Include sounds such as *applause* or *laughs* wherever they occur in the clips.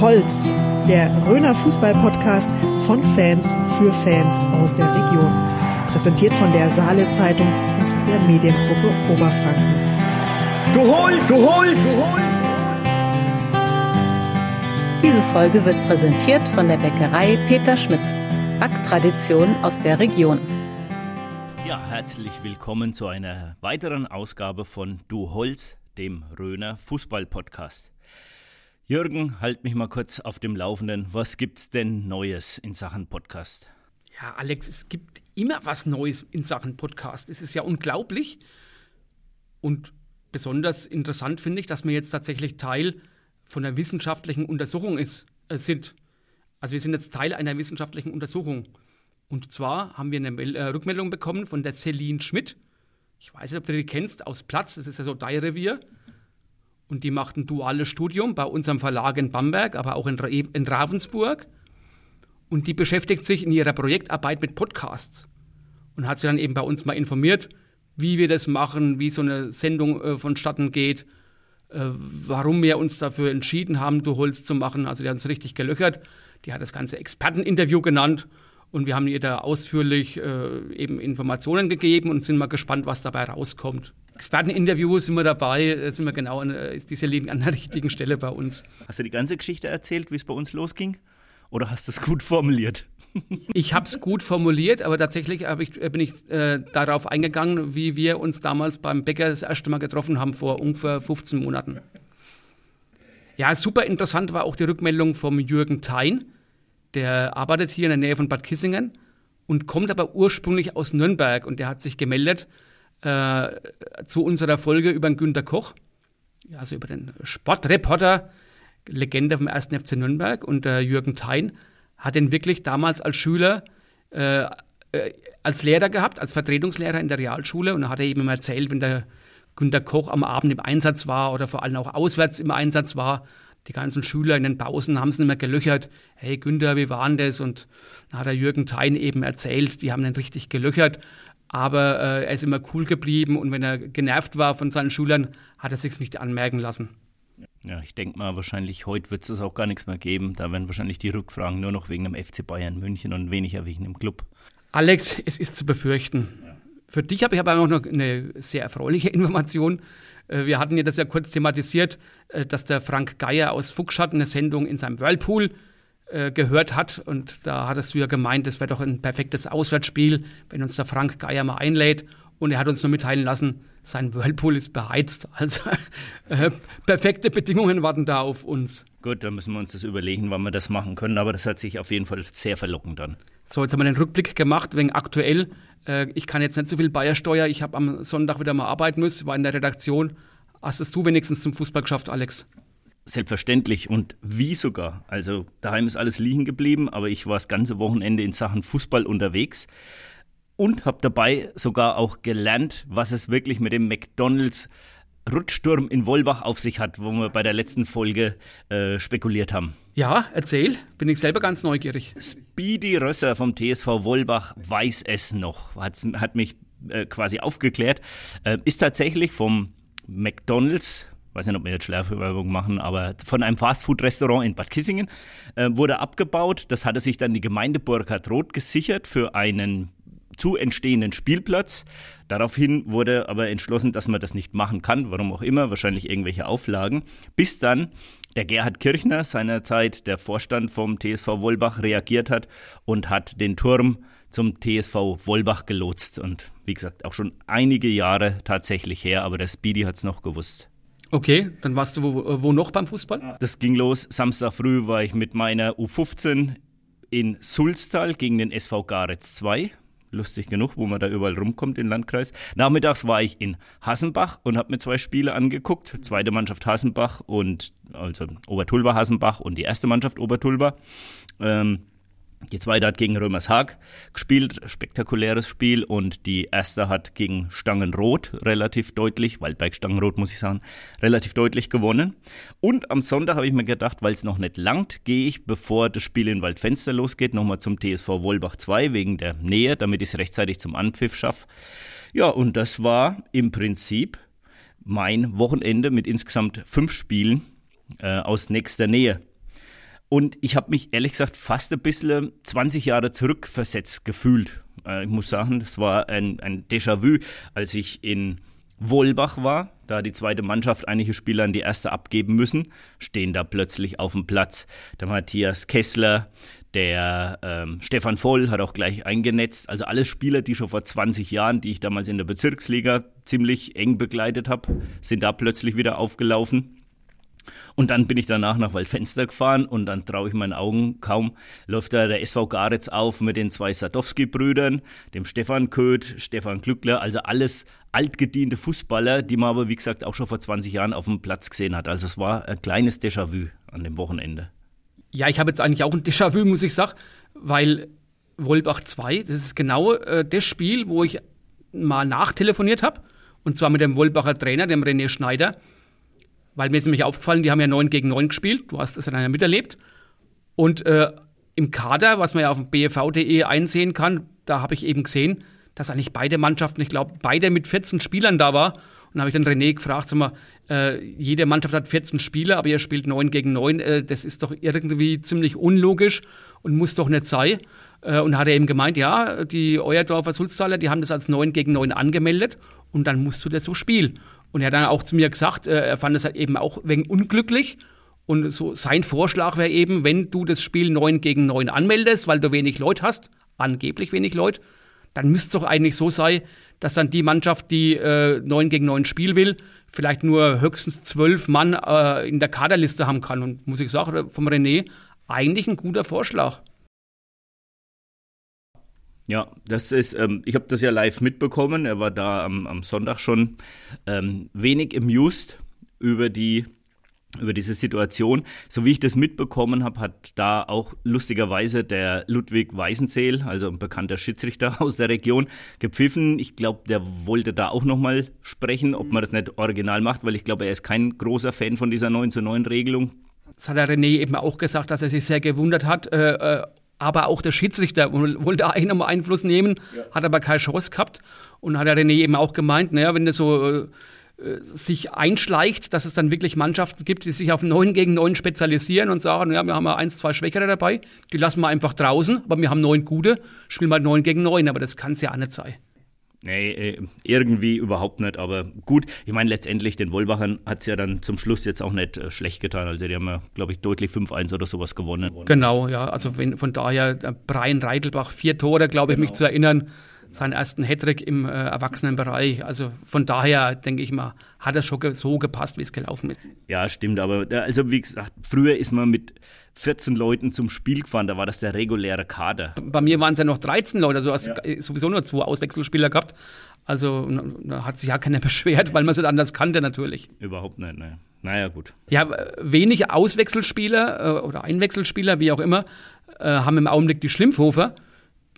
Holz, der Röner Fußball-Podcast von Fans für Fans aus der Region. Präsentiert von der Saale Zeitung und der Mediengruppe Oberfranken. Du holst, du holst, du holst. Diese Folge wird präsentiert von der Bäckerei Peter Schmidt. Backtradition aus der Region. Ja, herzlich willkommen zu einer weiteren Ausgabe von Du Holz, dem Röner Fußball-Podcast. Jürgen, halt mich mal kurz auf dem Laufenden. Was gibt's denn Neues in Sachen Podcast? Ja, Alex, es gibt immer was Neues in Sachen Podcast. Es ist ja unglaublich. Und besonders interessant finde ich, dass wir jetzt tatsächlich Teil von einer wissenschaftlichen Untersuchung ist, äh, sind. Also wir sind jetzt Teil einer wissenschaftlichen Untersuchung. Und zwar haben wir eine äh, Rückmeldung bekommen von der Celine Schmidt. Ich weiß nicht, ob du die kennst, aus Platz. Das ist ja so dein Revier. Und die macht ein duales Studium bei unserem Verlag in Bamberg, aber auch in, in Ravensburg. Und die beschäftigt sich in ihrer Projektarbeit mit Podcasts. Und hat sich dann eben bei uns mal informiert, wie wir das machen, wie so eine Sendung äh, vonstatten geht, äh, warum wir uns dafür entschieden haben, Du Holz zu machen. Also die hat uns richtig gelöchert. Die hat das ganze Experteninterview genannt. Und wir haben ihr da ausführlich äh, eben Informationen gegeben und sind mal gespannt, was dabei rauskommt. Experteninterview sind wir dabei, sind wir genau an, ist diese liegen an der richtigen Stelle bei uns. Hast du die ganze Geschichte erzählt, wie es bei uns losging? Oder hast du es gut formuliert? *laughs* Ich habe es gut formuliert, aber tatsächlich ich, bin ich äh, darauf eingegangen, wie wir uns damals beim Bäcker das erste Mal getroffen haben, vor ungefähr 15 Monaten. Ja, super interessant war auch die Rückmeldung vom Jürgen Thein. Der arbeitet hier in der Nähe von Bad Kissingen und kommt aber ursprünglich aus Nürnberg und der hat sich gemeldet äh, zu unserer Folge über den Günter Koch, also über den Sportreporter, Legende vom 1. FC Nürnberg und der Jürgen Thein hat ihn wirklich damals als Schüler äh, äh, als Lehrer gehabt, als Vertretungslehrer in der Realschule und da hat er eben erzählt, wenn der Günter Koch am Abend im Einsatz war oder vor allem auch auswärts im Einsatz war, die ganzen Schüler in den Pausen haben es nicht mehr gelöchert. Hey Günther, wie war denn das? Und dann hat der Jürgen Thein eben erzählt, die haben ihn richtig gelöchert. Aber äh, er ist immer cool geblieben und wenn er genervt war von seinen Schülern, hat er sich nicht anmerken lassen. Ja, ich denke mal, wahrscheinlich heute wird es auch gar nichts mehr geben. Da werden wahrscheinlich die Rückfragen nur noch wegen dem FC Bayern München und weniger wegen dem Club. Alex, es ist zu befürchten. Ja. Für dich habe ich aber auch noch eine sehr erfreuliche *laughs* Information. Äh, wir hatten ja das ja kurz thematisiert, äh, dass der Frank Geier aus Fuchsstadt eine Sendung in seinem Whirlpool äh, gehört hat. Und da hattest du ja gemeint, das wäre doch ein perfektes Auswärtsspiel, wenn uns der Frank Geier mal einlädt. Und er hat uns nur mitteilen lassen, sein Whirlpool ist beheizt. *laughs* Also äh, perfekte Bedingungen warten da auf uns. Gut, dann müssen wir uns das überlegen, wann wir das machen können. Aber das hört sich auf jeden Fall sehr verlockend an. So, jetzt haben wir den Rückblick gemacht, wegen aktuell. Äh, ich kann jetzt nicht so viel Bayersteuer. Ich habe am Sonntag wieder mal arbeiten müssen, war in der Redaktion. Hast es du wenigstens zum Fußball geschafft, Alex? Selbstverständlich und wie sogar. Also daheim ist alles liegen geblieben, aber ich war das ganze Wochenende in Sachen Fußball unterwegs und habe dabei sogar auch gelernt, was es wirklich mit dem McDonald's Rutschsturm in Wolbach auf sich hat, wo wir bei der letzten Folge äh, spekuliert haben. Ja, erzähl. Bin ich selber ganz neugierig. Speedy Rösser vom TSV Wolbach weiß es noch, hat, hat mich äh, quasi aufgeklärt. Äh, ist tatsächlich vom McDonald's weiß nicht, ob wir jetzt Schleiferwerbung machen, aber von einem Fastfood-Restaurant in Bad Kissingen äh, wurde abgebaut. Das hatte sich dann die Gemeinde Burkhard Roth gesichert für einen zu entstehenden Spielplatz. Daraufhin wurde aber entschlossen, dass man das nicht machen kann, warum auch immer, wahrscheinlich irgendwelche Auflagen, bis dann der Gerhard Kirchner, seinerzeit der Vorstand vom TSV Wolbach, reagiert hat und hat den Turm zum TSV Wolbach gelotst. Und wie gesagt, auch schon einige Jahre tatsächlich her, aber der Speedy hat es noch gewusst. Okay, dann warst du wo, wo noch beim Fußball? Das ging los. Samstag früh war ich mit meiner U15 in Sulztal gegen den SV Garetz 2 lustig genug, wo man da überall rumkommt im Landkreis. Nachmittags war ich in Hassenbach und habe mir zwei Spiele angeguckt. Zweite Mannschaft Hassenbach und also Obertulba Hassenbach und die erste Mannschaft Obertulba. Ähm, die zweite hat gegen Römershaag gespielt, spektakuläres Spiel. Und die erste hat gegen Stangenrot relativ deutlich, Waldberg Stangenrot muss ich sagen, relativ deutlich gewonnen. Und am Sonntag habe ich mir gedacht, weil es noch nicht langt, gehe ich, bevor das Spiel in Waldfenster losgeht, nochmal zum TSV Wolbach 2 wegen der Nähe, damit ich es rechtzeitig zum Anpfiff schaffe. Ja, und das war im Prinzip mein Wochenende mit insgesamt fünf Spielen äh, aus nächster Nähe. Und ich habe mich ehrlich gesagt fast ein bisschen 20 Jahre zurückversetzt gefühlt. Äh, ich muss sagen, das war ein, ein Déjà-vu, als ich in Wolbach war, da die zweite Mannschaft einige Spieler an die erste abgeben müssen, stehen da plötzlich auf dem Platz der Matthias Kessler, der ähm, Stefan Voll hat auch gleich eingenetzt. Also alle Spieler, die schon vor 20 Jahren, die ich damals in der Bezirksliga ziemlich eng begleitet habe, sind da plötzlich wieder aufgelaufen. Und dann bin ich danach nach Waldfenster gefahren und dann traue ich meinen Augen kaum. Läuft da der SV Garetz auf mit den zwei Sadowski-Brüdern, dem Stefan Köth, Stefan Glückler, also alles altgediente Fußballer, die man aber wie gesagt auch schon vor 20 Jahren auf dem Platz gesehen hat. Also es war ein kleines Déjà-vu an dem Wochenende. Ja, ich habe jetzt eigentlich auch ein Déjà-vu, muss ich sagen, weil Wolbach 2, das ist genau äh, das Spiel, wo ich mal nachtelefoniert habe. Und zwar mit dem Wolbacher Trainer, dem René Schneider. Weil mir ist nämlich aufgefallen, die haben ja 9 gegen 9 gespielt. Du hast das ja miterlebt. Und äh, im Kader, was man ja auf bfv.de einsehen kann, da habe ich eben gesehen, dass eigentlich beide Mannschaften, ich glaube, beide mit 14 Spielern da war. Und habe ich dann René gefragt, sag mal, äh, jede Mannschaft hat 14 Spieler, aber ihr spielt 9 gegen 9. Äh, das ist doch irgendwie ziemlich unlogisch und muss doch nicht sein. Äh, und hat er eben gemeint, ja, die Euerdorfer Sulztaler, die haben das als 9 gegen 9 angemeldet und dann musst du das so spielen. Und er hat dann auch zu mir gesagt, äh, er fand es halt eben auch wegen unglücklich. Und so sein Vorschlag wäre eben, wenn du das Spiel 9 gegen 9 anmeldest, weil du wenig Leute hast, angeblich wenig Leute, dann müsste es doch eigentlich so sein, dass dann die Mannschaft, die äh, 9 gegen 9 Spiel will, vielleicht nur höchstens zwölf Mann äh, in der Kaderliste haben kann. Und muss ich sagen, vom René eigentlich ein guter Vorschlag. Ja, das ist, ähm, ich habe das ja live mitbekommen. Er war da am, am Sonntag schon ähm, wenig amused über die über diese Situation. So wie ich das mitbekommen habe, hat da auch lustigerweise der Ludwig Weisenzeel, also ein bekannter Schiedsrichter *laughs* aus der Region, gepfiffen. Ich glaube, der wollte da auch nochmal sprechen, ob man das nicht original macht, weil ich glaube, er ist kein großer Fan von dieser 9 zu 9 Regelung. Das hat der René eben auch gesagt, dass er sich sehr gewundert hat. Äh, äh, aber auch der Schiedsrichter wollte eigentlich nochmal Einfluss nehmen, ja. hat aber keine Chance gehabt. Und hat der René eben auch gemeint, naja, wenn das so äh, sich einschleicht, dass es dann wirklich Mannschaften gibt, die sich auf 9 gegen 9 spezialisieren und sagen, ja, wir haben ja eins, zwei Schwächere dabei, die lassen wir einfach draußen, aber wir haben neun gute, spielen mal 9 gegen 9, aber das kann es ja auch nicht sein. Nee, äh, irgendwie überhaupt nicht. Aber gut, ich meine, letztendlich den Wolbachern hat es ja dann zum Schluss jetzt auch nicht äh, schlecht getan. Also die haben ja, glaube ich, deutlich 5-1 oder sowas gewonnen. Genau, ja. Also wenn, von daher Brian Reitelbach, vier Tore, glaube ich, genau. mich zu erinnern seinen ersten Hattrick im äh, Erwachsenenbereich. Also von daher denke ich mal, hat er schon ge so gepasst, wie es gelaufen ist. Ja, stimmt. Aber also wie gesagt, früher ist man mit 14 Leuten zum Spiel gefahren, da war das der reguläre Kader. Bei mir waren es ja noch 13 Leute, also hast ja. sowieso nur zwei Auswechselspieler gehabt. Also da hat sich ja keiner *laughs* beschwert, weil man es anders kannte natürlich. Überhaupt nicht, ne. Naja, gut. Ja, wenig Auswechselspieler äh, oder Einwechselspieler, wie auch immer, äh, haben im Augenblick die Schlimmhofer.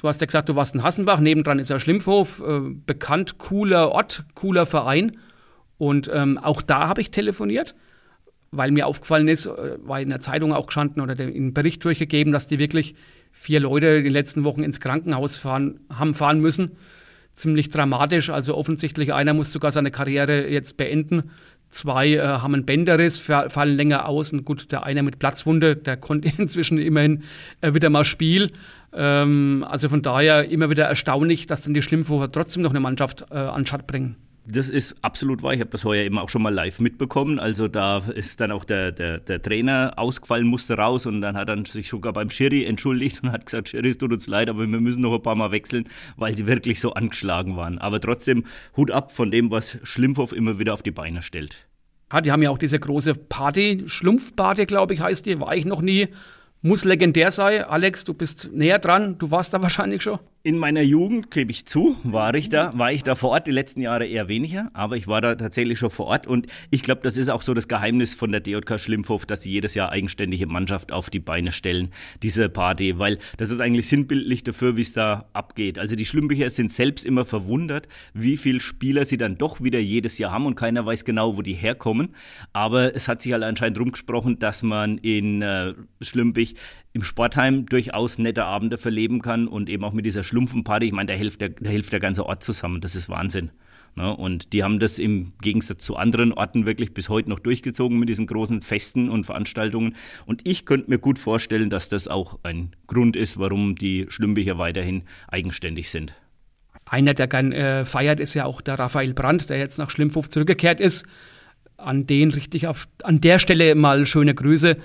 Du hast ja gesagt, du warst in Hassenbach, nebendran ist ja Schlimmhof, äh, bekannt, cooler Ort, cooler Verein. Und ähm, auch da habe ich telefoniert, weil mir aufgefallen ist, äh, war in der Zeitung auch gestanden oder in Bericht durchgegeben, dass die wirklich vier Leute in den letzten Wochen ins Krankenhaus fahren, haben fahren müssen. Ziemlich dramatisch. Also offensichtlich einer muss sogar seine Karriere jetzt beenden. Zwei äh, haben einen Bänderriss, fallen länger aus. Und gut, der eine mit Platzwunde, der konnte *laughs* inzwischen immerhin äh, wieder mal spielen. Ähm, also von daher immer wieder erstaunlich, dass dann die Schlimmwocher trotzdem noch eine Mannschaft äh, an Schad bringen. Das ist absolut wahr. Ich habe das heuer eben auch schon mal live mitbekommen. Also da ist dann auch der, der, der Trainer ausgefallen, musste raus und dann hat er sich sogar beim Schiri entschuldigt und hat gesagt, Schiri, es tut uns leid, aber wir müssen noch ein paar Mal wechseln, weil sie wirklich so angeschlagen waren. Aber trotzdem Hut ab von dem, was Schlimmhoff immer wieder auf die Beine stellt. Ja, die haben ja auch diese große Party, Schlumpfparty, glaube ich, heißt die, war ich noch nie. Muss legendär sein. Alex, du bist näher dran. Du warst da *laughs* wahrscheinlich schon. In meiner Jugend, gebe ich zu, war ich da, war ich da vor Ort, die letzten Jahre eher weniger, aber ich war da tatsächlich schon vor Ort und ich glaube, das ist auch so das Geheimnis von der DJK Schlimmhof, dass sie jedes Jahr eigenständige Mannschaft auf die Beine stellen, diese Party, weil das ist eigentlich sinnbildlich dafür, wie es da abgeht. Also die Schlimmbücher sind selbst immer verwundert, wie viele Spieler sie dann doch wieder jedes Jahr haben und keiner weiß genau, wo die herkommen, aber es hat sich halt anscheinend rumgesprochen, dass man in äh, Schlimbich im Sportheim durchaus nette Abende verleben kann und eben auch mit dieser Schlumpfenparty. Ich meine, da hilft der, da hilft der ganze Ort zusammen. Das ist Wahnsinn. Ne? Und die haben das im Gegensatz zu anderen Orten wirklich bis heute noch durchgezogen mit diesen großen Festen und Veranstaltungen. Und ich könnte mir gut vorstellen, dass das auch ein Grund ist, warum die Schlümbicher weiterhin eigenständig sind. Einer, der gern äh, feiert, ist ja auch der Raphael Brandt, der jetzt nach Schlimmhof zurückgekehrt ist. An den richtig auf, an der Stelle mal schöne Grüße.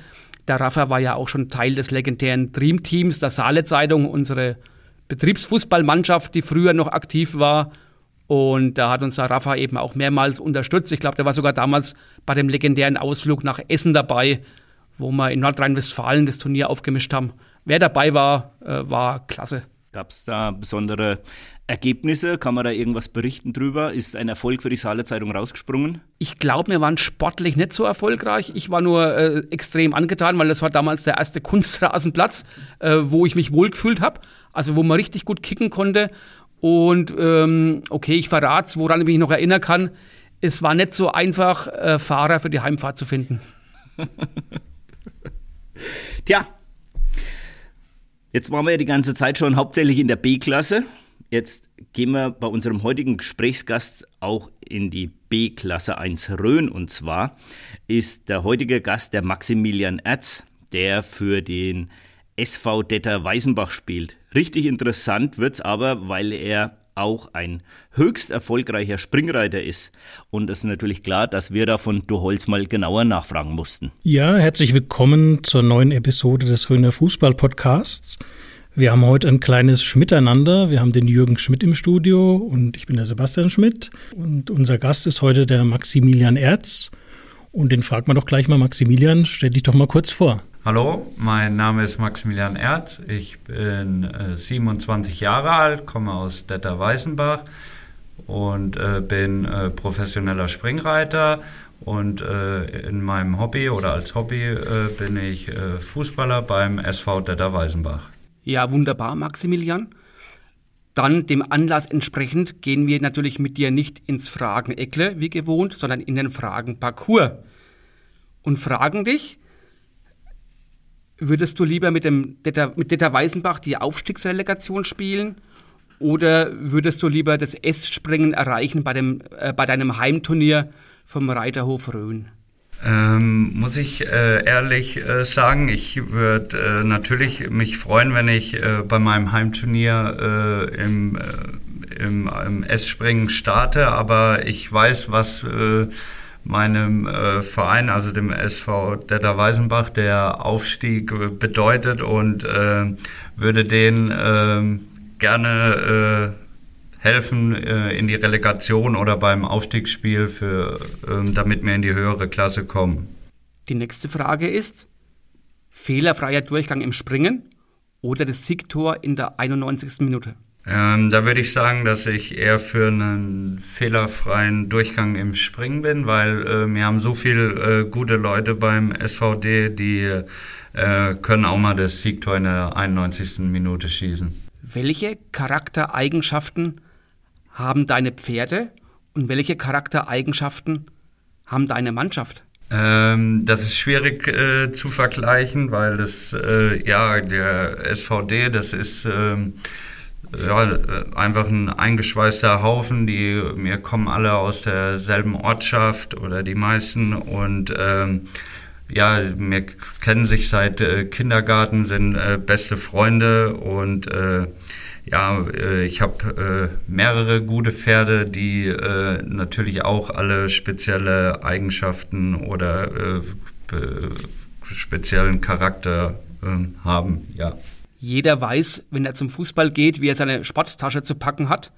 Der Rafa war ja auch schon Teil des legendären Dreamteams der Saale Zeitung, unsere Betriebsfußballmannschaft, die früher noch aktiv war. Und da hat uns der Rafa eben auch mehrmals unterstützt. Ich glaube, der war sogar damals bei dem legendären Ausflug nach Essen dabei, wo wir in Nordrhein-Westfalen das Turnier aufgemischt haben. Wer dabei war, äh, war klasse. Gab es da besondere Ergebnisse? Kann man da irgendwas berichten drüber? Ist ein Erfolg für die Saale Zeitung rausgesprungen? Ich glaube, wir waren sportlich nicht so erfolgreich. Ich war nur äh, extrem angetan, weil das war damals der erste *laughs* Kunstrasenplatz, äh, wo ich mich wohlgefühlt habe. Also wo man richtig gut kicken konnte. Und ähm, okay, ich verrate es, woran ich mich noch erinnern kann. Es war nicht so einfach, äh, Fahrer für die Heimfahrt zu finden. *laughs* Tja, Jetzt waren wir ja die ganze Zeit schon hauptsächlich in der B-Klasse. Jetzt gehen wir bei unserem heutigen Gesprächsgast auch in die B-Klasse 1 Rhön. Und zwar ist der heutige Gast der Maximilian Erz, der für den SV Detter Weißenbach spielt. Richtig interessant wird's aber, weil er auch ein höchst erfolgreicher Springreiter ist. Und es ist natürlich klar, dass wir da von Du Holz mal genauer nachfragen mussten. Ja, herzlich willkommen zur neuen Episode des Höhner Fußball Podcasts. Wir haben heute ein kleines Schmiteinander. Wir haben den Jürgen Schmidt im Studio und ich bin der Sebastian Schmidt. Und unser Gast ist heute der Maximilian Erz. Und den fragt man doch gleich mal, Maximilian, stell dich doch mal kurz vor. Hallo, mein Name ist Maximilian Erz. Ich bin äh, 27 Jahre alt, komme aus Detter Weißenbach und äh, bin äh, professioneller Springreiter. Und äh, in meinem Hobby oder als Hobby äh, bin ich äh, Fußballer beim SV Detter Weißenbach. Ja, wunderbar, Maximilian. Dann dem Anlass entsprechend gehen wir natürlich mit dir nicht ins Fragen-Eckle wie gewohnt, sondern in den Fragen-Parcours. Und fragen dich, Würdest du lieber mit, dem Detta, mit Detta Weißenbach die Aufstiegsrelegation spielen oder würdest du lieber das S-Springen erreichen bei, dem, äh, bei deinem Heimturnier vom Reiterhof Rhön? Ähm, muss ich äh, ehrlich äh, sagen, ich würde äh, natürlich mich freuen, wenn ich äh, bei meinem Heimturnier äh, im, im, im S-Springen starte, aber ich weiß, was meinem äh, Verein, also dem SV Detter Weißenbach, der Aufstieg äh, bedeutet und äh, würde den äh, gerne helfen äh, in die Relegation oder beim Aufstiegsspiel, für, ähm, damit wir in die höhere Klasse kommen. Die nächste Frage ist, fehlerfreier Durchgang im Springen oder das Siegtor in der 91. Minute? Ähm, da würde ich sagen, dass ich eher für einen fehlerfreien Durchgang im Springen bin, weil äh, wir haben so viele äh, gute Leute beim SVD, die äh, können auch mal das Siegtor in der 91. Minute schießen. Welche Charaktereigenschaften haben deine Pferde und welche Charaktereigenschaften haben deine Mannschaft? Ähm, das ist schwierig äh, zu vergleichen, weil das, äh, ja, der SVD, das ist ähm, ja, einfach ein eingeschweißter Haufen. Die wir kommen alle aus derselben Ortschaft oder die meisten und ähm, ja, wir kennen sich seit äh, Kindergarten, sind äh, beste Freunde und äh, ja, äh, ich habe äh, mehrere gute Pferde, die äh, natürlich auch alle spezielle Eigenschaften oder speziellen Charakter ähm, haben, ja. Jeder weiß, wenn er zum Fußball geht, wie er seine Sporttasche zu packen hat.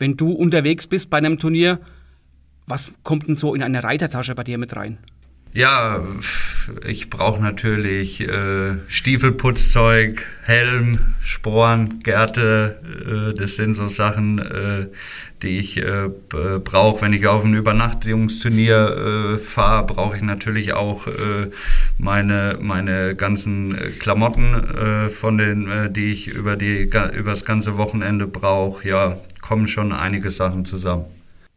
Wenn du unterwegs bist bei einem Turnier, was kommt denn so in eine Reitertasche bei dir mit rein? Ja, ich brauche natürlich äh, Stiefelputzzeug, Helm, Sporen, Gärte. Äh, das sind so Sachen, äh, die ich äh, brauche. Wenn ich auf ein Übernachtungsturnier äh, fahre, brauche ich natürlich auch äh, meine, meine ganzen Klamotten, von den, die ich über, die, über das ganze Wochenende brauche. Ja, kommen schon einige Sachen zusammen.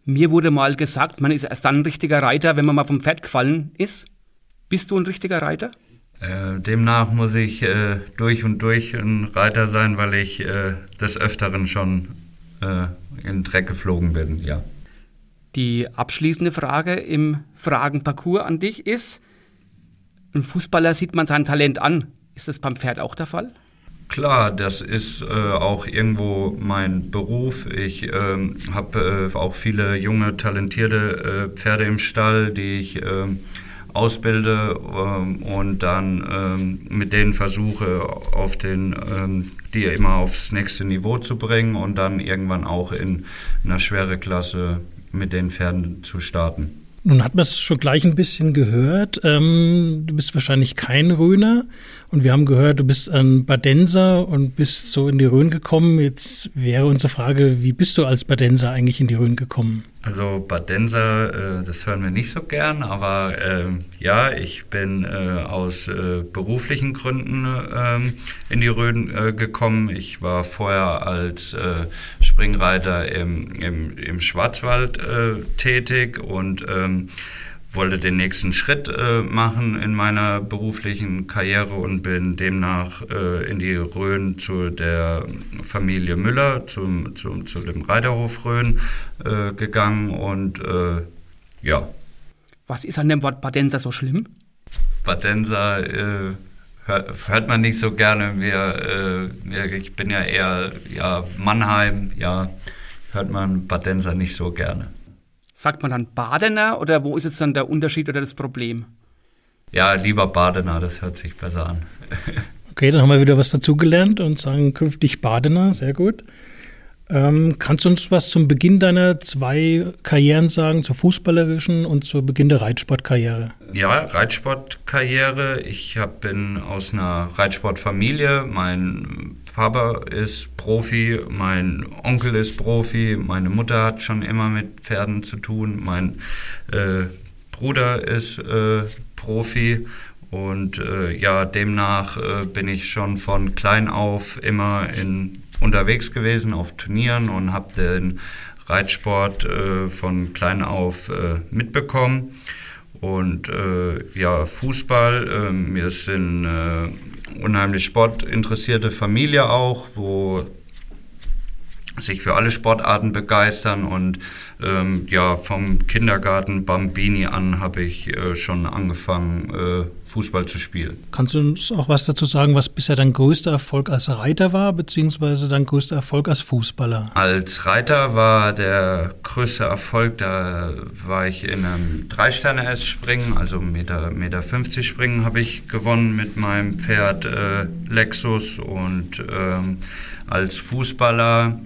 Mir wurde mal gesagt, man ist erst dann ein richtiger Reiter, wenn man mal vom Pferd gefallen ist. Bist du ein richtiger Reiter? Äh, demnach muss ich äh, durch und durch ein Reiter sein, weil ich äh, des Öfteren schon äh, in den Dreck geflogen bin, ja. Die abschließende Frage im Fragenparcours an dich ist, ein Fußballer sieht man sein Talent an. Ist das beim Pferd auch der Fall? Klar, das ist äh, auch irgendwo mein Beruf. Ich ähm, habe äh, auch viele junge, talentierte äh, Pferde im Stall, die ich ähm, ausbilde ähm, und dann ähm, mit denen versuche, auf den, ähm, die immer aufs nächste Niveau zu bringen und dann irgendwann auch in einer schwere Klasse mit den Pferden zu starten. Nun hat man es schon gleich ein bisschen gehört. Ähm, du bist wahrscheinlich kein Röner. Und wir haben gehört, du bist ein Badenser und bist so in die Rhön gekommen. Jetzt wäre unsere Frage, wie bist du als Badenser eigentlich in die Rhön gekommen? Also Badenser, äh, das hören wir nicht so gern, aber äh, ja, ich bin äh, aus äh, beruflichen Gründen ähm, in die Rhön äh, gekommen. Ich war vorher als äh, Springreiter im, im, im Schwarzwald tätig und ähm, wollte den nächsten Schritt äh, machen in meiner beruflichen Karriere und bin demnach äh, in die Rhön zu der Familie Müller, zum, zum, zu dem Reiterhof Rhön äh, gegangen und äh, ja. Was ist an dem Wort Badenser so schlimm? Badenser äh, hört, hört, man nicht so gerne. Wir, äh, ich bin ja eher ja, Mannheim, ja, hört man Badenser nicht so gerne. Sagt man dann Badener oder wo ist jetzt dann der Unterschied oder das Problem? Ja, lieber Badener, das hört sich besser an. *laughs* okay, dann haben wir wieder was dazugelernt und sagen künftig Badener, sehr gut. Ähm, kannst du uns was zum Beginn deiner zwei Karrieren sagen, zur fußballerischen und zu Beginn der Reitsportkarriere? Ja, Reitsportkarriere. Ich hab, bin aus einer Reitsportfamilie. Mein Papa ist Profi, mein Onkel ist Profi, meine Mutter hat schon immer mit Pferden zu tun, mein äh, Bruder ist äh, Profi und äh, ja, demnach äh, bin ich schon von klein auf immer in, unterwegs gewesen auf Turnieren und habe den Reitsport äh, von klein auf äh, mitbekommen. Und ja, Fußball, wir sind unheimlich sportinteressierte Familie auch, wo sich für alle Sportarten begeistern und ähm, ja, vom Kindergarten Bambini an habe ich äh, schon angefangen, äh, Fußball zu spielen. Kannst du uns auch was dazu sagen, was bisher dein größter Erfolg als Reiter war, beziehungsweise dein größter Erfolg als Fußballer? Als Reiter war der größte Erfolg, da war ich in einem Drei-Sterne-S-Springen, also Meter, Meter 50 Springen habe ich gewonnen mit meinem Pferd äh, Lexus und ähm, als Fußballer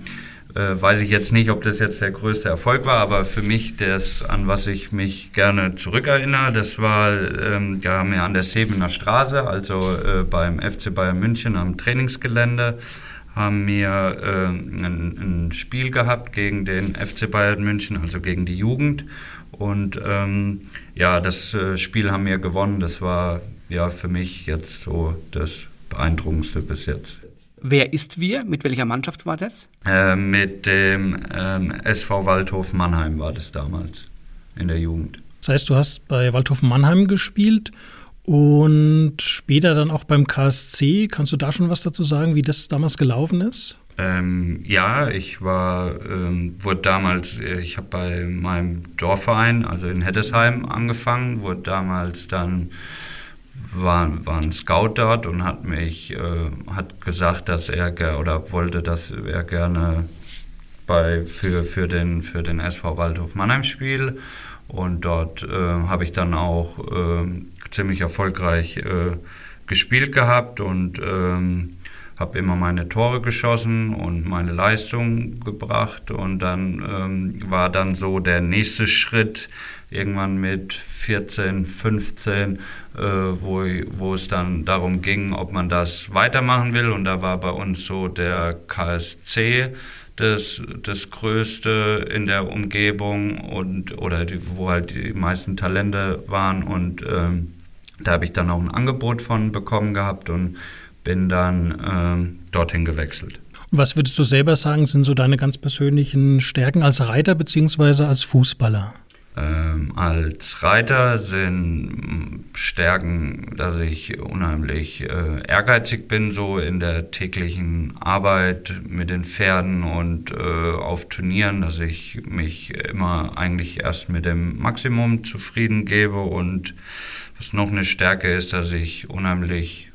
äh, weiß ich jetzt nicht, ob das jetzt der größte Erfolg war, aber für mich, das, an was ich mich gerne zurückerinnere, das war ähm, ja, an der Sebener Straße, also äh, beim FC Bayern München am Trainingsgelände, haben wir äh, ein, ein, Spiel gehabt gegen den FC Bayern München, also gegen die Jugend. Und ähm, ja, das äh, Spiel haben wir gewonnen. Das war ja für mich jetzt so das Beeindruckendste bis jetzt. Wer ist wir? Mit welcher Mannschaft war das? Äh, mit dem ähm, SV Waldhof Mannheim war das damals in der Jugend. Das heißt, du hast bei Waldhof Mannheim gespielt und später dann auch beim KSC. Kannst du da schon was dazu sagen, wie das damals gelaufen ist? Ähm, ja, ich war, ähm, wurde damals, äh, ich habe bei meinem Dorfverein, also in Heddesheim, angefangen, wurde damals dann war, war ein Scout dort und hat mich, äh, hat gesagt, dass er oder wollte, dass er gerne bei, für, für, den, für den SV Waldhof Mannheim spielt. Und dort äh, habe ich dann auch äh, ziemlich erfolgreich äh, gespielt gehabt und ähm, habe immer meine Tore geschossen und meine Leistung gebracht. Und dann ähm, war dann so der nächste Schritt irgendwann mit 14, 15, äh, wo, wo es dann darum ging, ob man das weitermachen will. Und da war bei uns so der KSC das, das Größte in der Umgebung und oder die, wo halt die meisten Talente waren. Und ähm, da habe ich dann auch ein Angebot von bekommen gehabt und bin dann ähm, dorthin gewechselt. Was würdest du selber sagen, sind so deine ganz persönlichen Stärken als Reiter bzw. als Fußballer? Ähm, als Reiter sind Stärken, dass ich unheimlich äh, ehrgeizig bin, so in der täglichen Arbeit mit den Pferden und äh, auf Turnieren, dass ich mich immer eigentlich erst mit dem Maximum zufrieden gebe und was noch eine Stärke ist, dass ich unheimlich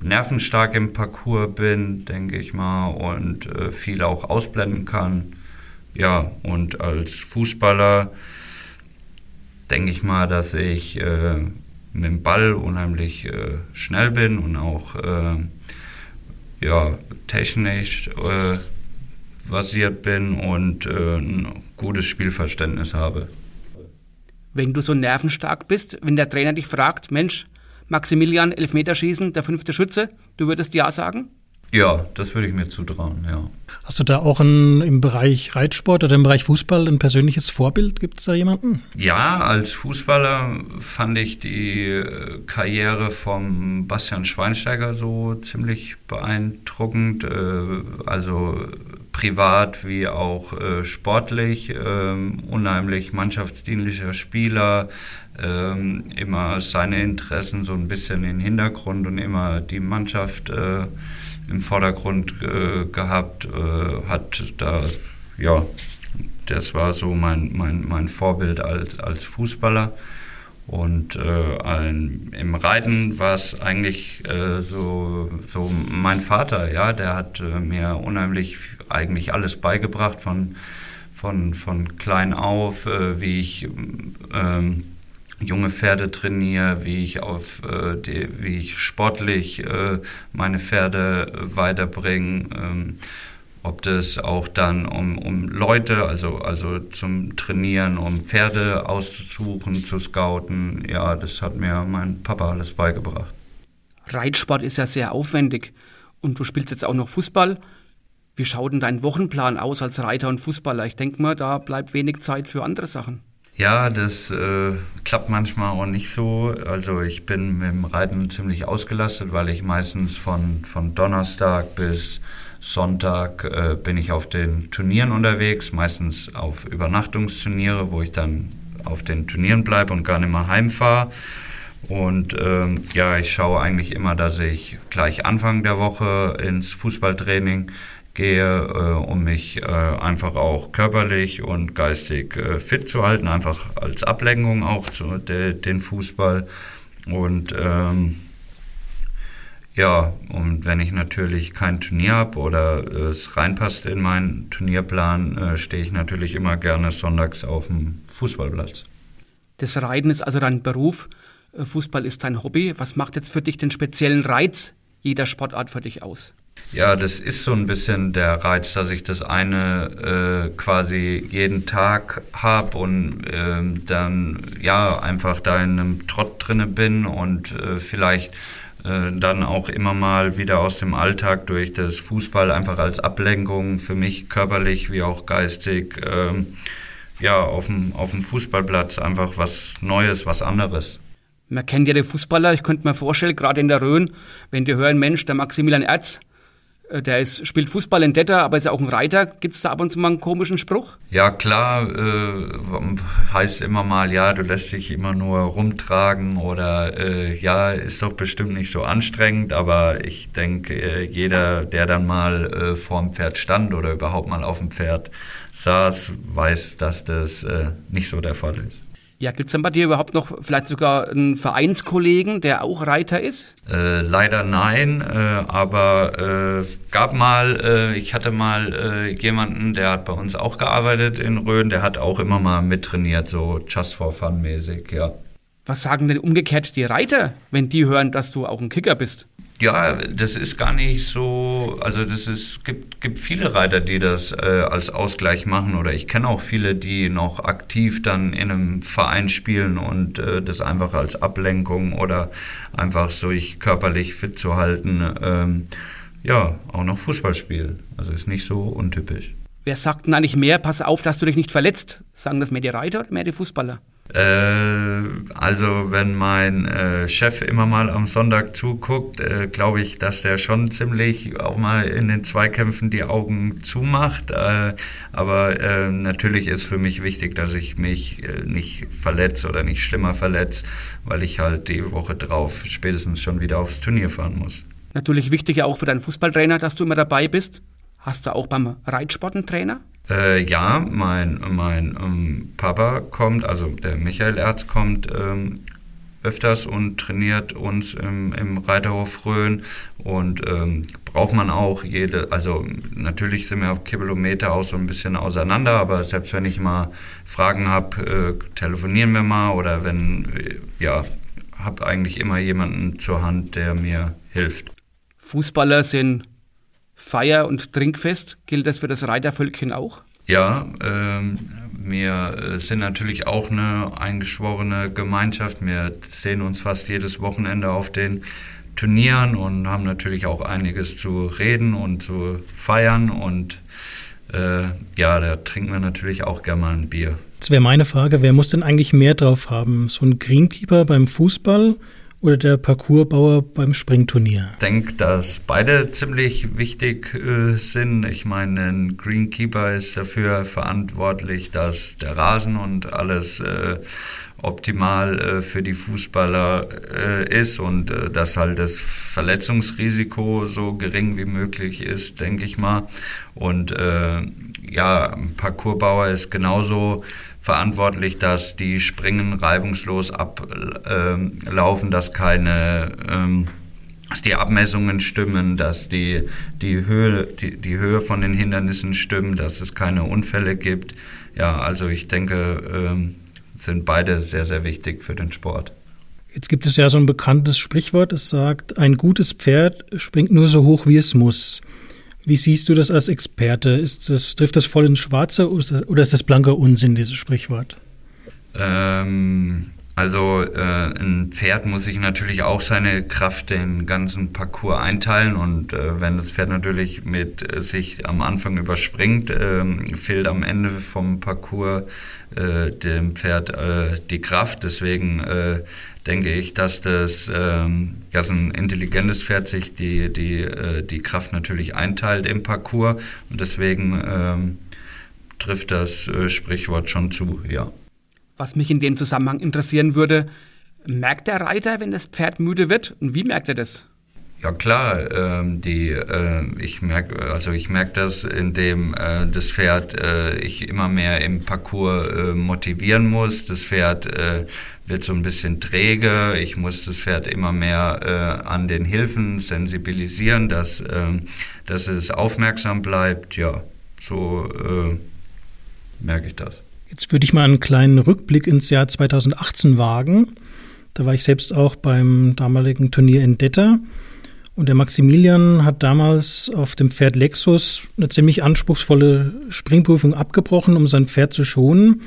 nervenstark im Parcours bin, denke ich mal, und äh, viel auch ausblenden kann. Ja, und als Fußballer denke ich mal, dass ich äh, mit dem Ball unheimlich äh, schnell bin und auch äh, ja, technisch äh, basiert bin und äh, ein gutes Spielverständnis habe. Wenn du so nervenstark bist, wenn der Trainer dich fragt, Mensch, Maximilian, Elfmeterschießen, der fünfte Schütze, du würdest ja sagen? Ja, das würde ich mir zutrauen, ja. Hast du da auch ein, im Bereich Reitsport oder im Bereich Fußball ein persönliches Vorbild? Gibt es da jemanden? Ja, als Fußballer fand ich die äh, Karriere von Bastian Schweinsteiger so ziemlich beeindruckend. Äh, also privat wie auch äh, sportlich. Ähm, unheimlich mannschaftsdienlicher Spieler. Ähm, immer seine Interessen so ein bisschen in den Hintergrund und immer die Mannschaft im Vordergrund äh, gehabt, äh, hat da, ja, das war so mein, mein, mein Vorbild als, als Fußballer. Und äh, ein, im Reiten war es eigentlich äh, so, so mein Vater, ja, der hat äh, mir unheimlich eigentlich alles beigebracht von, von, von klein auf, äh, wie ich ähm, junge Pferde trainiere, wie ich auf äh, die, wie ich sportlich äh, meine Pferde weiterbringe, ähm, ob das auch dann um, um Leute, also, also zum Trainieren, um Pferde auszusuchen, zu scouten, ja, das hat mir mein Papa alles beigebracht. Reitsport ist ja sehr aufwendig und du spielst jetzt auch noch Fußball. Wie schaut denn dein Wochenplan aus als Reiter und Fußballer? Ich denke mal, da bleibt wenig Zeit für andere Sachen. Ja, das äh, klappt manchmal auch nicht so. Also ich bin mit dem Reiten ziemlich ausgelastet, weil ich meistens von, von Donnerstag bis Sonntag äh, bin ich auf den Turnieren unterwegs, meistens auf Übernachtungsturniere, wo ich dann auf den Turnieren bleibe und gar nicht mehr heimfahre. Und ähm, ja, ich schaue eigentlich immer, dass ich gleich Anfang der Woche ins Fußballtraining gehe, äh, um mich äh, einfach auch körperlich und geistig äh, fit zu halten, einfach als Ablenkung auch zu de, den Fußball. Und ähm, ja, und wenn ich natürlich kein Turnier habe oder es reinpasst in meinen Turnierplan, äh, stehe ich natürlich immer gerne sonntags auf dem Fußballplatz. Das Reiten ist also dein Beruf, Fußball ist dein Hobby. Was macht jetzt für dich den speziellen Reiz jeder Sportart für dich aus? Ja, das ist so ein bisschen der Reiz, dass ich das eine äh, quasi jeden Tag habe und äh, dann ja einfach da in einem Trott drinne bin und äh, vielleicht äh, dann auch immer mal wieder aus dem Alltag durch das Fußball einfach als Ablenkung für mich körperlich wie auch geistig ähm, ja auf dem, auf dem Fußballplatz einfach was Neues, was anderes. Man kennt ja den Fußballer, ich könnte mir vorstellen, gerade in der Rhön, wenn die hören, Mensch, der Maximilian Erz, der ist, spielt Fußball in Detter, aber ist ja auch ein Reiter. Gibt es da ab und zu mal einen komischen Spruch? Ja, klar, äh, heißt immer mal, ja, du lässt dich immer nur rumtragen oder äh, ja, ist doch bestimmt nicht so anstrengend, aber ich denke, äh, jeder, der dann mal äh, vor dem Pferd stand oder überhaupt mal auf dem Pferd saß, weiß, dass das äh, nicht so der Fall ist. Ja, gibt es denn bei dir überhaupt noch vielleicht sogar einen Vereinskollegen, der auch Reiter ist? Äh, leider nein, äh, aber äh, gab mal, äh, ich hatte mal äh, jemanden, der hat bei uns auch gearbeitet in Rhön, der hat auch immer mal mittrainiert, so just for fun mäßig, ja. Was sagen denn umgekehrt die Reiter, wenn die hören, dass du auch ein Kicker bist? Ja, das ist gar nicht so, also das ist, gibt, gibt viele Reiter, die das äh, als Ausgleich machen oder ich kenne auch viele, die noch aktiv dann in einem Verein spielen und äh, das einfach als Ablenkung oder einfach so ich körperlich fit zu halten, ähm, ja, auch noch Fußball spielen. Also ist nicht so untypisch. Wer sagt denn eigentlich mehr, pass auf, dass du dich nicht verletzt? Sagen das mehr die Reiter oder mehr die Fußballer? Äh, also wenn mein äh, Chef immer mal am Sonntag zuguckt, äh, glaube ich, dass der schon ziemlich auch mal in den Zweikämpfen die Augen zumacht. Aber natürlich ist für mich wichtig, dass ich mich nicht verletze oder nicht schlimmer verletze, weil ich halt die Woche drauf spätestens schon wieder aufs Turnier fahren muss. Natürlich wichtig auch für deinen Fußballtrainer, dass du immer dabei bist. Hast du auch beim Reitsport einen Trainer? Äh, ja, mein, mein ähm, Papa kommt, also der Michael Erz kommt ähm, öfters und trainiert uns im, im Reiterhof Rhön und ähm, braucht man auch jede, also natürlich sind wir auf Kilometer auch so ein bisschen auseinander, aber selbst wenn ich mal Fragen habe, äh, telefonieren wir mal oder wenn, äh, ja, habe eigentlich immer jemanden zur Hand, der mir hilft. Fußballer sind Feier- und Trinkfest. Gilt das für das Reitervölkchen auch? Ja, ähm, wir sind natürlich auch eine eingeschworene Gemeinschaft. Wir sehen uns fast jedes Wochenende auf den Turnieren und haben natürlich auch einiges zu reden und zu feiern. Und äh, ja, da trinken wir natürlich auch gerne mal ein Bier. Jetzt wäre meine Frage, wer muss denn eigentlich mehr drauf haben? So ein Greenkeeper beim Fußball oder der Parcoursbauer beim Springturnier? Ich denke, dass beide ziemlich wichtig äh, sind. Ich meine, ein Greenkeeper ist dafür verantwortlich, dass der Rasen und alles äh, optimal äh, für die Fußballer äh, ist und äh, dass halt das Verletzungsrisiko so gering wie möglich ist, denke ich mal. Und äh, ja, ein Parcoursbauer ist genauso verantwortlich, dass die Springen reibungslos ablaufen, dass keine ähm, dass die Abmessungen stimmen, dass die, die, Höhe, die, die Höhe von den Hindernissen stimmt, dass es keine Unfälle gibt. Ja, also ich denke, ähm, sind beide sehr, sehr wichtig für den Sport. Jetzt gibt es ja so ein bekanntes Sprichwort, es sagt, ein gutes Pferd springt nur so hoch, wie es muss. Wie siehst du das als Experte? Ist das, trifft das voll ins Schwarze oder ist das blanker Unsinn, dieses Sprichwort? Ähm, also äh, ein Pferd muss sich natürlich auch seine Kraft den ganzen Parcours einteilen und äh, wenn das Pferd natürlich mit äh, sich am Anfang überspringt, ähm, fehlt am Ende vom Parcours äh, dem Pferd äh, die Kraft. Deswegen äh, denke ich, dass das, ähm, dass ein intelligentes Pferd sich die, die, äh, die Kraft natürlich einteilt im Parcours und deswegen ähm, trifft das äh, Sprichwort schon zu, ja. Was mich in dem Zusammenhang interessieren würde, merkt der Reiter, wenn das Pferd müde wird und wie merkt er das? Ja klar, ähm, die, äh, ich merke, also ich merke das, indem äh, das Pferd äh, ich immer mehr im Parcours äh, motivieren muss. Das Pferd äh, wird so ein bisschen träge. Ich muss das Pferd immer mehr äh, an den Hilfen sensibilisieren, dass, ähm, dass es aufmerksam bleibt. Ja, so merke ich das. Jetzt würde ich mal einen kleinen Rückblick ins Jahr 2018 wagen. Da war ich selbst auch beim damaligen Turnier in Detter. Und der Maximilian hat damals auf dem Pferd Lexus eine ziemlich anspruchsvolle Springprüfung abgebrochen, um sein Pferd zu schonen,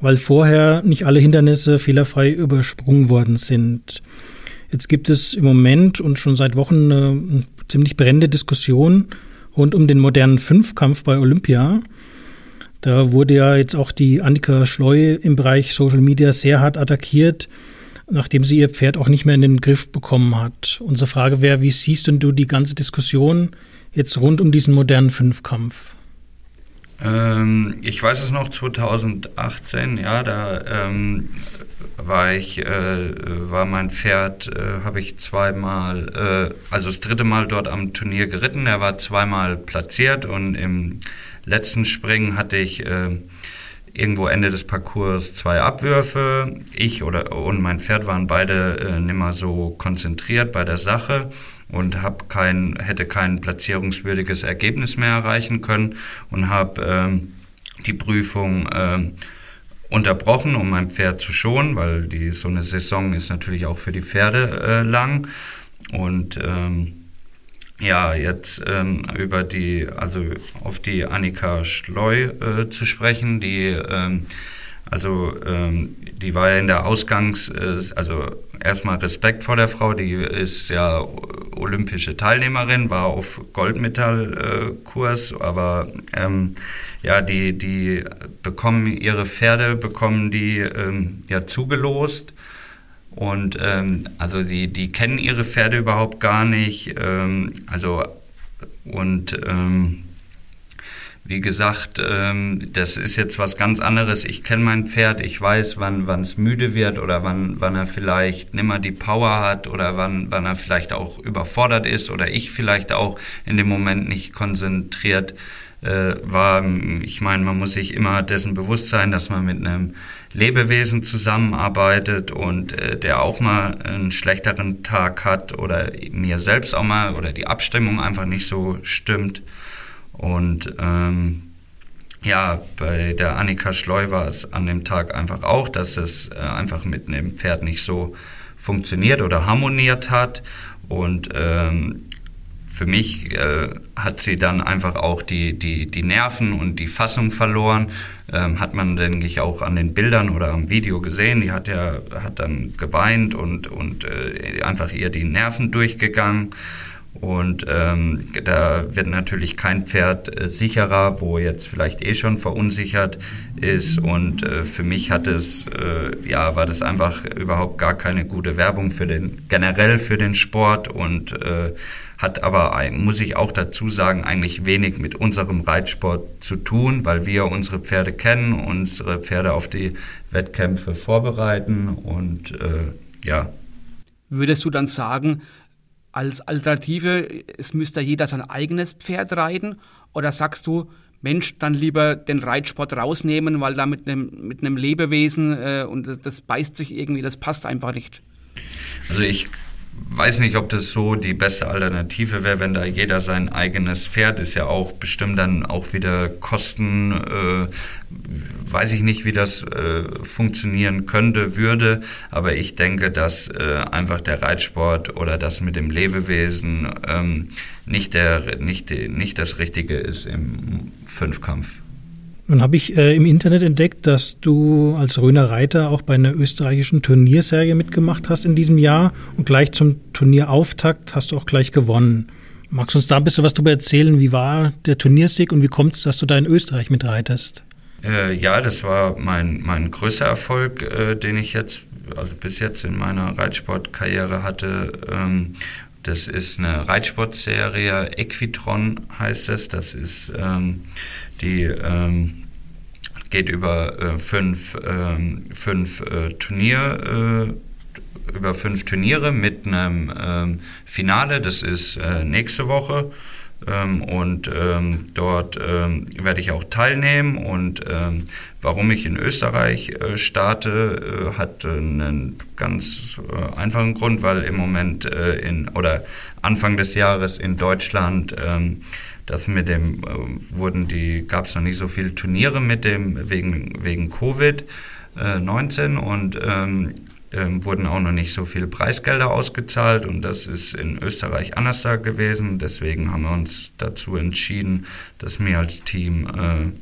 weil vorher nicht alle Hindernisse fehlerfrei übersprungen worden sind. Jetzt gibt es im Moment und schon seit Wochen eine ziemlich brennende Diskussion rund um den modernen Fünfkampf bei Olympia. Da wurde ja jetzt auch die Annika Schleu im Bereich Social Media sehr hart attackiert nachdem sie ihr Pferd auch nicht mehr in den Griff bekommen hat. Unsere Frage wäre, wie siehst denn du die ganze Diskussion jetzt rund um diesen modernen Fünfkampf? Ähm, ich weiß es noch, 2018, ja, da ähm, war ich, äh, war mein Pferd, äh, habe ich zweimal, äh, also das dritte Mal dort am Turnier geritten. Er war zweimal platziert und im letzten Springen hatte ich äh, irgendwo Ende des Parcours zwei Abwürfe. Ich oder und mein Pferd waren beide äh, nimmer so konzentriert bei der Sache und hab kein, hätte kein platzierungswürdiges Ergebnis mehr erreichen können und habe ähm, die Prüfung äh, unterbrochen, um mein Pferd zu schonen, weil die so eine Saison ist natürlich auch für die Pferde äh, lang und ähm, ja, jetzt ähm, über die, also auf die Annika Schleu äh, zu sprechen, die ähm, Also ähm, die war ja in der Ausgangs, äh, also erstmal Respekt vor der Frau, die ist ja olympische Teilnehmerin, war auf Goldmetallkurs, aber ähm, ja, die, die bekommen ihre Pferde, bekommen die ähm, ja zugelost. Und ähm, also die, die kennen ihre Pferde überhaupt gar nicht. Ähm, also und ähm, wie gesagt, ähm, das ist jetzt was ganz anderes. Ich kenne mein Pferd, ich weiß, wann es müde wird oder wann, wann er vielleicht nimmer die Power hat oder wann, wann er vielleicht auch überfordert ist oder ich vielleicht auch in dem Moment nicht konzentriert äh, war. Ich meine, man muss sich immer dessen bewusst sein, dass man mit einem Lebewesen zusammenarbeitet und äh, der auch mal einen schlechteren Tag hat oder mir selbst auch mal oder die Abstimmung einfach nicht so stimmt. Und ähm, ja, bei der Annika Schleu war es an dem Tag einfach auch, dass es äh, einfach mit einem Pferd nicht so funktioniert oder harmoniert hat. Und ähm, für mich äh, hat sie dann einfach auch die, die, die Nerven und die Fassung verloren. Ähm, hat man, denke ich, auch an den Bildern oder am Video gesehen. Die hat ja hat dann geweint und, und äh, einfach ihr die Nerven durchgegangen. Und ähm, da wird natürlich kein Pferd äh, sicherer, wo jetzt vielleicht eh schon verunsichert ist. Und äh, für mich hat es, äh, ja, war das einfach überhaupt gar keine gute Werbung für den, generell für den Sport und äh, hat aber, muss ich auch dazu sagen, eigentlich wenig mit unserem Reitsport zu tun, weil wir unsere Pferde kennen, unsere Pferde auf die Wettkämpfe vorbereiten und äh, ja. Würdest du dann sagen, als Alternative, es müsste jeder sein eigenes Pferd reiten? Oder sagst du, Mensch, dann lieber den Reitsport rausnehmen, weil da mit einem, mit einem Lebewesen äh, und das, das beißt sich irgendwie, das passt einfach nicht? Also ich weiß nicht, ob das so die beste Alternative wäre, wenn da jeder sein eigenes Pferd ist ja auch bestimmt dann auch wieder Kosten, äh, weiß ich nicht, wie das äh, funktionieren könnte, würde, aber ich denke, dass äh, einfach der Reitsport oder das mit dem Lebewesen ähm, nicht, der, nicht, nicht das Richtige ist im Fünfkampf. Nun habe ich äh, im Internet entdeckt, dass du als Röner Reiter auch bei einer österreichischen Turnierserie mitgemacht hast in diesem Jahr und gleich zum Turnierauftakt hast du auch gleich gewonnen. Magst du uns da ein bisschen was darüber erzählen? Wie war der Turniersieg und wie kommt es, dass du da in Österreich mitreitest? Äh, ja, das war mein, mein größter Erfolg, äh, den ich jetzt, also bis jetzt in meiner Reitsportkarriere hatte. Ähm, das ist eine Reitsportserie, Equitron heißt es. Das ist ähm, die ähm, geht über äh, fünf, ähm, fünf äh, Turnier, äh, über fünf Turniere mit einem ähm, Finale. Das ist äh, nächste Woche. Ähm, und ähm, dort ähm, werde ich auch teilnehmen. Und ähm, warum ich in Österreich äh, starte, äh, hat einen ganz äh, einfachen Grund, weil im Moment äh, in oder Anfang des Jahres in Deutschland das mit dem äh, wurden die gab es noch nicht so viele Turniere mit dem wegen wegen Covid äh, 19 und ähm, ähm, wurden auch noch nicht so viele Preisgelder ausgezahlt und das ist in Österreich anders da gewesen. Deswegen haben wir uns dazu entschieden, dass wir als Team äh,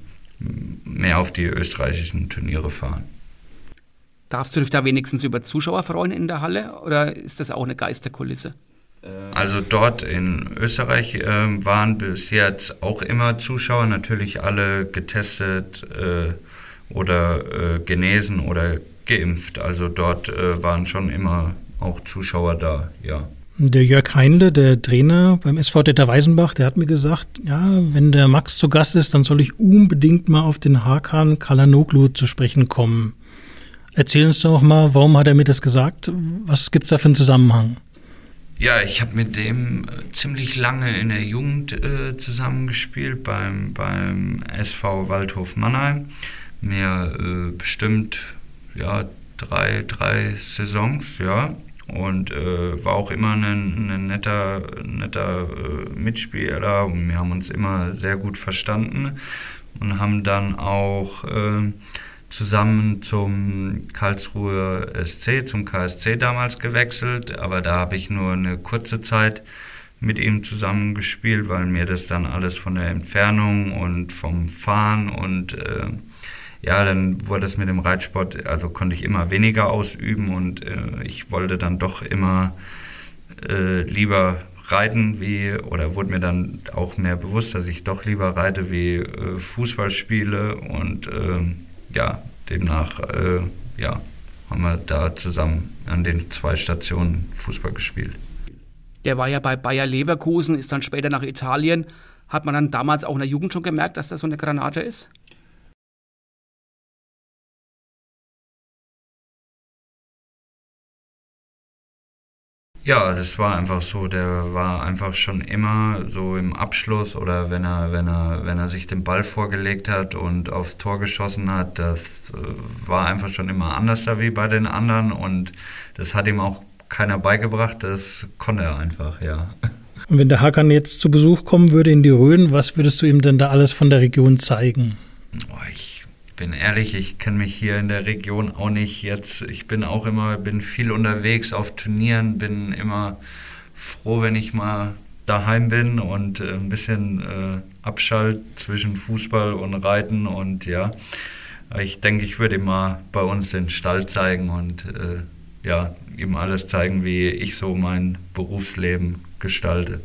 mehr auf die österreichischen Turniere fahren. Darfst du dich da wenigstens über Zuschauer freuen in der Halle oder ist das auch eine Geisterkulisse? Also dort in Österreich äh, waren bis jetzt auch immer Zuschauer, natürlich alle getestet äh, oder äh, genesen oder geimpft. Also dort äh, waren schon immer auch Zuschauer da, ja. Der Jörg Heinle, der Trainer beim SV Detter Weisenbach, der hat mir gesagt, ja, wenn der Max zu Gast ist, dann soll ich unbedingt mal auf den Hakan Kalanoglu zu sprechen kommen. Erzähl uns doch mal, warum hat er mir das gesagt? Was gibt es da für einen Zusammenhang? Ja, ich habe mit dem äh, ziemlich lange in der Jugend äh, zusammengespielt beim, beim SV Waldhof Mannheim. Mir äh, bestimmt ja, drei, drei Saisons, ja. Und äh, war auch immer ein, ein netter, netter äh, Mitspieler und wir haben uns immer sehr gut verstanden und haben dann auch äh, zusammen zum Karlsruher SC, zum KSC damals gewechselt, aber da habe ich nur eine kurze Zeit mit ihm zusammengespielt, weil mir das dann alles von der Entfernung und vom Fahren und äh, ja, dann wurde es mit dem Reitsport, also konnte ich immer weniger ausüben und äh, ich wollte dann doch immer äh, lieber reiten wie, oder wurde mir dann auch mehr bewusst, dass ich doch lieber reite wie äh, Fußball spiele und ähm, ja, demnach, äh, ja, haben wir da zusammen an den zwei Stationen Fußball gespielt. Der war ja bei Bayer Leverkusen, ist dann später nach Italien. Hat man dann damals auch in der Jugend schon gemerkt, dass das so eine Granate ist? Ja, das war einfach so. Der war einfach schon immer so im Abschluss oder wenn er, wenn er, wenn er sich den Ball vorgelegt hat und aufs Tor geschossen hat, das äh, war einfach schon immer anders da wie bei den anderen und das hat ihm auch keiner beigebracht. Das konnte er einfach, ja. Und wenn der Hakan jetzt zu Besuch kommen würde in die Rhön, was würdest du ihm denn da alles von der Region zeigen? Bin ehrlich, ich kenne mich hier in der Region auch nicht jetzt. Ich bin auch immer, bin viel unterwegs auf Turnieren, bin immer froh, wenn ich mal daheim bin und äh, ein bisschen äh, abschalt zwischen Fußball und Reiten und ja. Ich denke, ich würde ihm mal bei uns den Stall zeigen und äh, ja, ihm alles zeigen, wie ich so mein Berufsleben gestalte.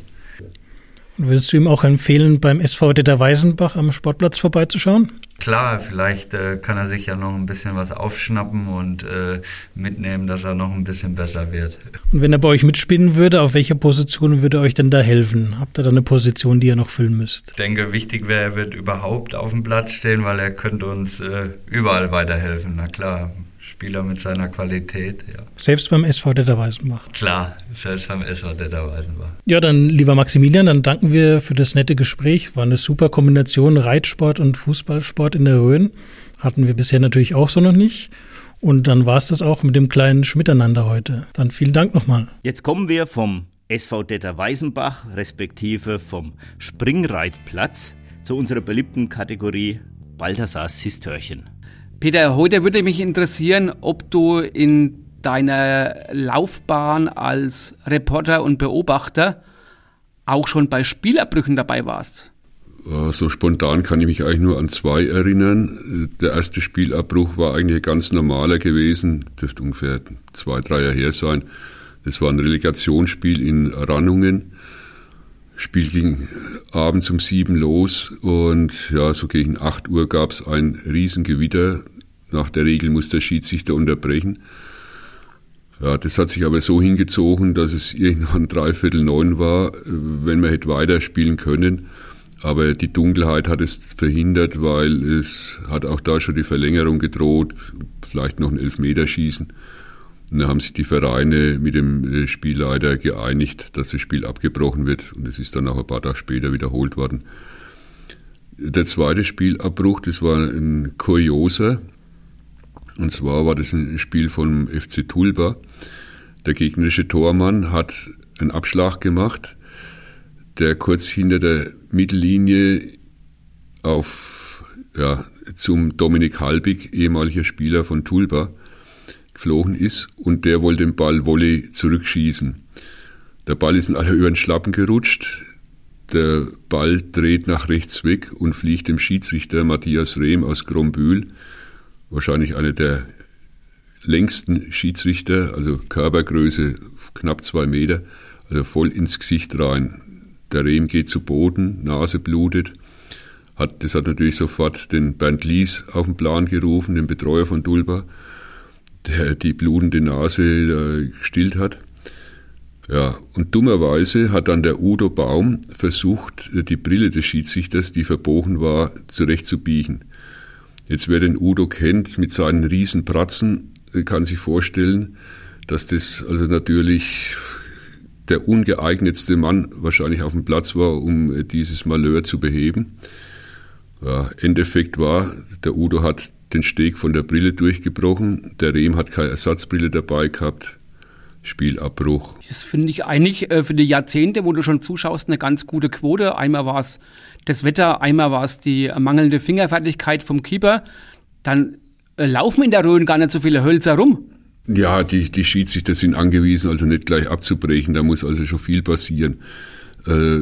Und würdest du ihm auch empfehlen, beim SV Detter Weisenbach am Sportplatz vorbeizuschauen? Klar, vielleicht äh, kann er sich ja noch ein bisschen was aufschnappen und äh, mitnehmen, dass er noch ein bisschen besser wird. Und wenn er bei euch mitspinnen würde, auf welcher Position würde euch denn da helfen? Habt ihr da eine Position, die ihr noch füllen müsst? Ich denke, wichtig wäre, er wird überhaupt auf dem Platz stehen, weil er könnte uns äh, überall weiterhelfen. Na klar, Spieler mit seiner Qualität, ja. Selbst beim SV Detter Weißenbach? Klar, selbst beim SV Detter Weißenbach. Ja, dann, lieber Maximilian, dann danken wir für das nette Gespräch. War eine super Kombination Reitsport und Fußballsport in der Rhön. Hatten wir bisher natürlich auch so noch nicht. Und dann war es das auch mit dem kleinen Schmiteinander heute. Dann vielen Dank nochmal. Jetzt kommen wir vom SV Detter Weißenbach, respektive vom Springreitplatz, zu unserer beliebten Kategorie Balthasars Histörchen. Peter, heute würde mich interessieren, ob du in deiner Laufbahn als Reporter und Beobachter auch schon bei Spielabbrüchen dabei warst. So spontan kann ich mich eigentlich nur an zwei erinnern. Der erste Spielabbruch war eigentlich ganz normaler gewesen, dürfte ungefähr zwei, drei Jahre her sein. Das war ein Relegationsspiel in Rannungen. Spiel ging abends um sieben los und ja, so gegen acht Uhr gab es ein Riesengewitter. Nach der Regel muss der Schiedsrichter unterbrechen. Ja, das hat sich aber so hingezogen, dass es irgendwann *laughs* dreiviertel neun war, wenn man hätte weiterspielen können. Aber die Dunkelheit hat es verhindert, weil es hat auch da schon die Verlängerung gedroht, vielleicht noch ein Elfmeterschießen. Und da haben sich die Vereine mit dem äh, Spielleiter geeinigt, dass das Spiel abgebrochen wird und es ist dann auch ein paar Tage später wiederholt worden. Der zweite Spielabbruch, das war ein kurioser. Und zwar war das ein Spiel vom FC Tulba. Der gegnerische Tormann hat einen Abschlag gemacht, der kurz hinter der Mittellinie auf, ja, zum Dominik Halbig, ehemaliger Spieler von Tulba, geflogen ist und der wollte den Ball Volley zurückschießen. Der Ball ist in aller über den Schlappen gerutscht. Der Ball dreht nach rechts weg und fliegt dem Schiedsrichter Matthias Rehm aus Grombühl, wahrscheinlich einer der längsten Schiedsrichter, also Körpergröße knapp zwei Meter, also voll ins Gesicht rein. Der Rehm geht zu Boden, Nase blutet. Hat, das hat natürlich sofort den Bernd Lies auf den Plan gerufen, den Betreuer von Dulba der die blutende Nase gestillt hat. Ja, und dummerweise hat dann der Udo Baum versucht, die Brille des Schiedsrichters, die verbogen war, zurechtzubiegen. Jetzt wer den Udo kennt mit seinen riesen Pratzen, kann sich vorstellen, dass das also natürlich der ungeeignetste Mann wahrscheinlich auf dem Platz war, um dieses Malheur zu beheben. Ja, Endeffekt war, der Udo hat den Steg von der Brille durchgebrochen. Der Rehm hat keine Ersatzbrille dabei gehabt. Spielabbruch. Das finde ich eigentlich äh, für die Jahrzehnte, wo du schon zuschaust, eine ganz gute Quote. Einmal war es das Wetter, einmal war es die mangelnde Fingerfertigkeit vom Keeper. Dann äh, laufen in der Rhön gar nicht so viele Hölzer rum. Ja, die, die Schiedsrichter sind angewiesen, also nicht gleich abzubrechen. Da muss also schon viel passieren. Äh,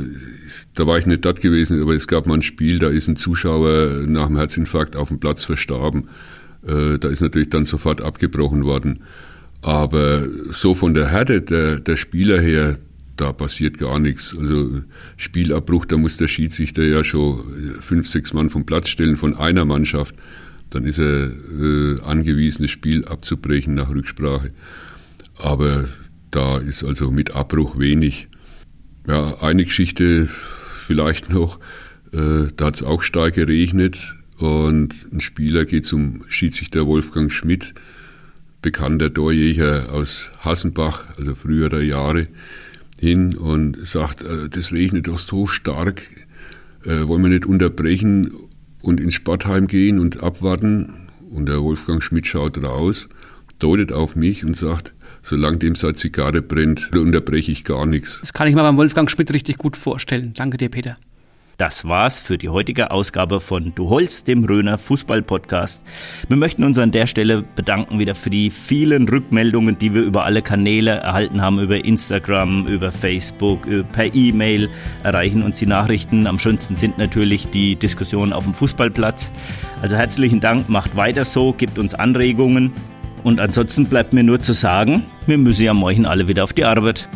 da war ich nicht dort gewesen, aber es gab mal ein Spiel, da ist ein Zuschauer nach dem Herzinfarkt auf dem Platz verstorben. Äh, da ist natürlich dann sofort abgebrochen worden. Aber so von der Härte der, der Spieler her, da passiert gar nichts. Also Spielabbruch, da muss der Schiedsrichter ja schon fünf, sechs Mann vom Platz stellen von einer Mannschaft. Dann ist er äh, angewiesen, das Spiel abzubrechen nach Rücksprache. Aber da ist also mit Abbruch wenig. Ja, eine Geschichte vielleicht noch, äh, da hat es auch stark geregnet und ein Spieler geht zum Schiedsrichter Wolfgang Schmidt, bekannter Torjäger aus Hassenbach, also früherer Jahre, hin und sagt, äh, das regnet doch so stark, äh, wollen wir nicht unterbrechen und ins Sportheim gehen und abwarten. Und der Wolfgang Schmidt schaut raus, deutet auf mich und sagt, solange dem seine Zigarre brennt, unterbreche ich gar nichts. Das kann ich mir beim Wolfgang Schmidt richtig gut vorstellen. Danke dir, Peter. Das war's für die heutige Ausgabe von Du Holz, dem Röner Fußball-Podcast. Wir möchten uns an der Stelle bedanken wieder für die vielen Rückmeldungen, die wir über alle Kanäle erhalten haben, über Instagram, über Facebook, per E-Mail erreichen uns die Nachrichten. Am schönsten sind natürlich die Diskussionen auf dem Fußballplatz. Also herzlichen Dank, macht weiter so, gibt uns Anregungen. Und ansonsten bleibt mir nur zu sagen, wir müssen ja morgen alle wieder auf die Arbeit.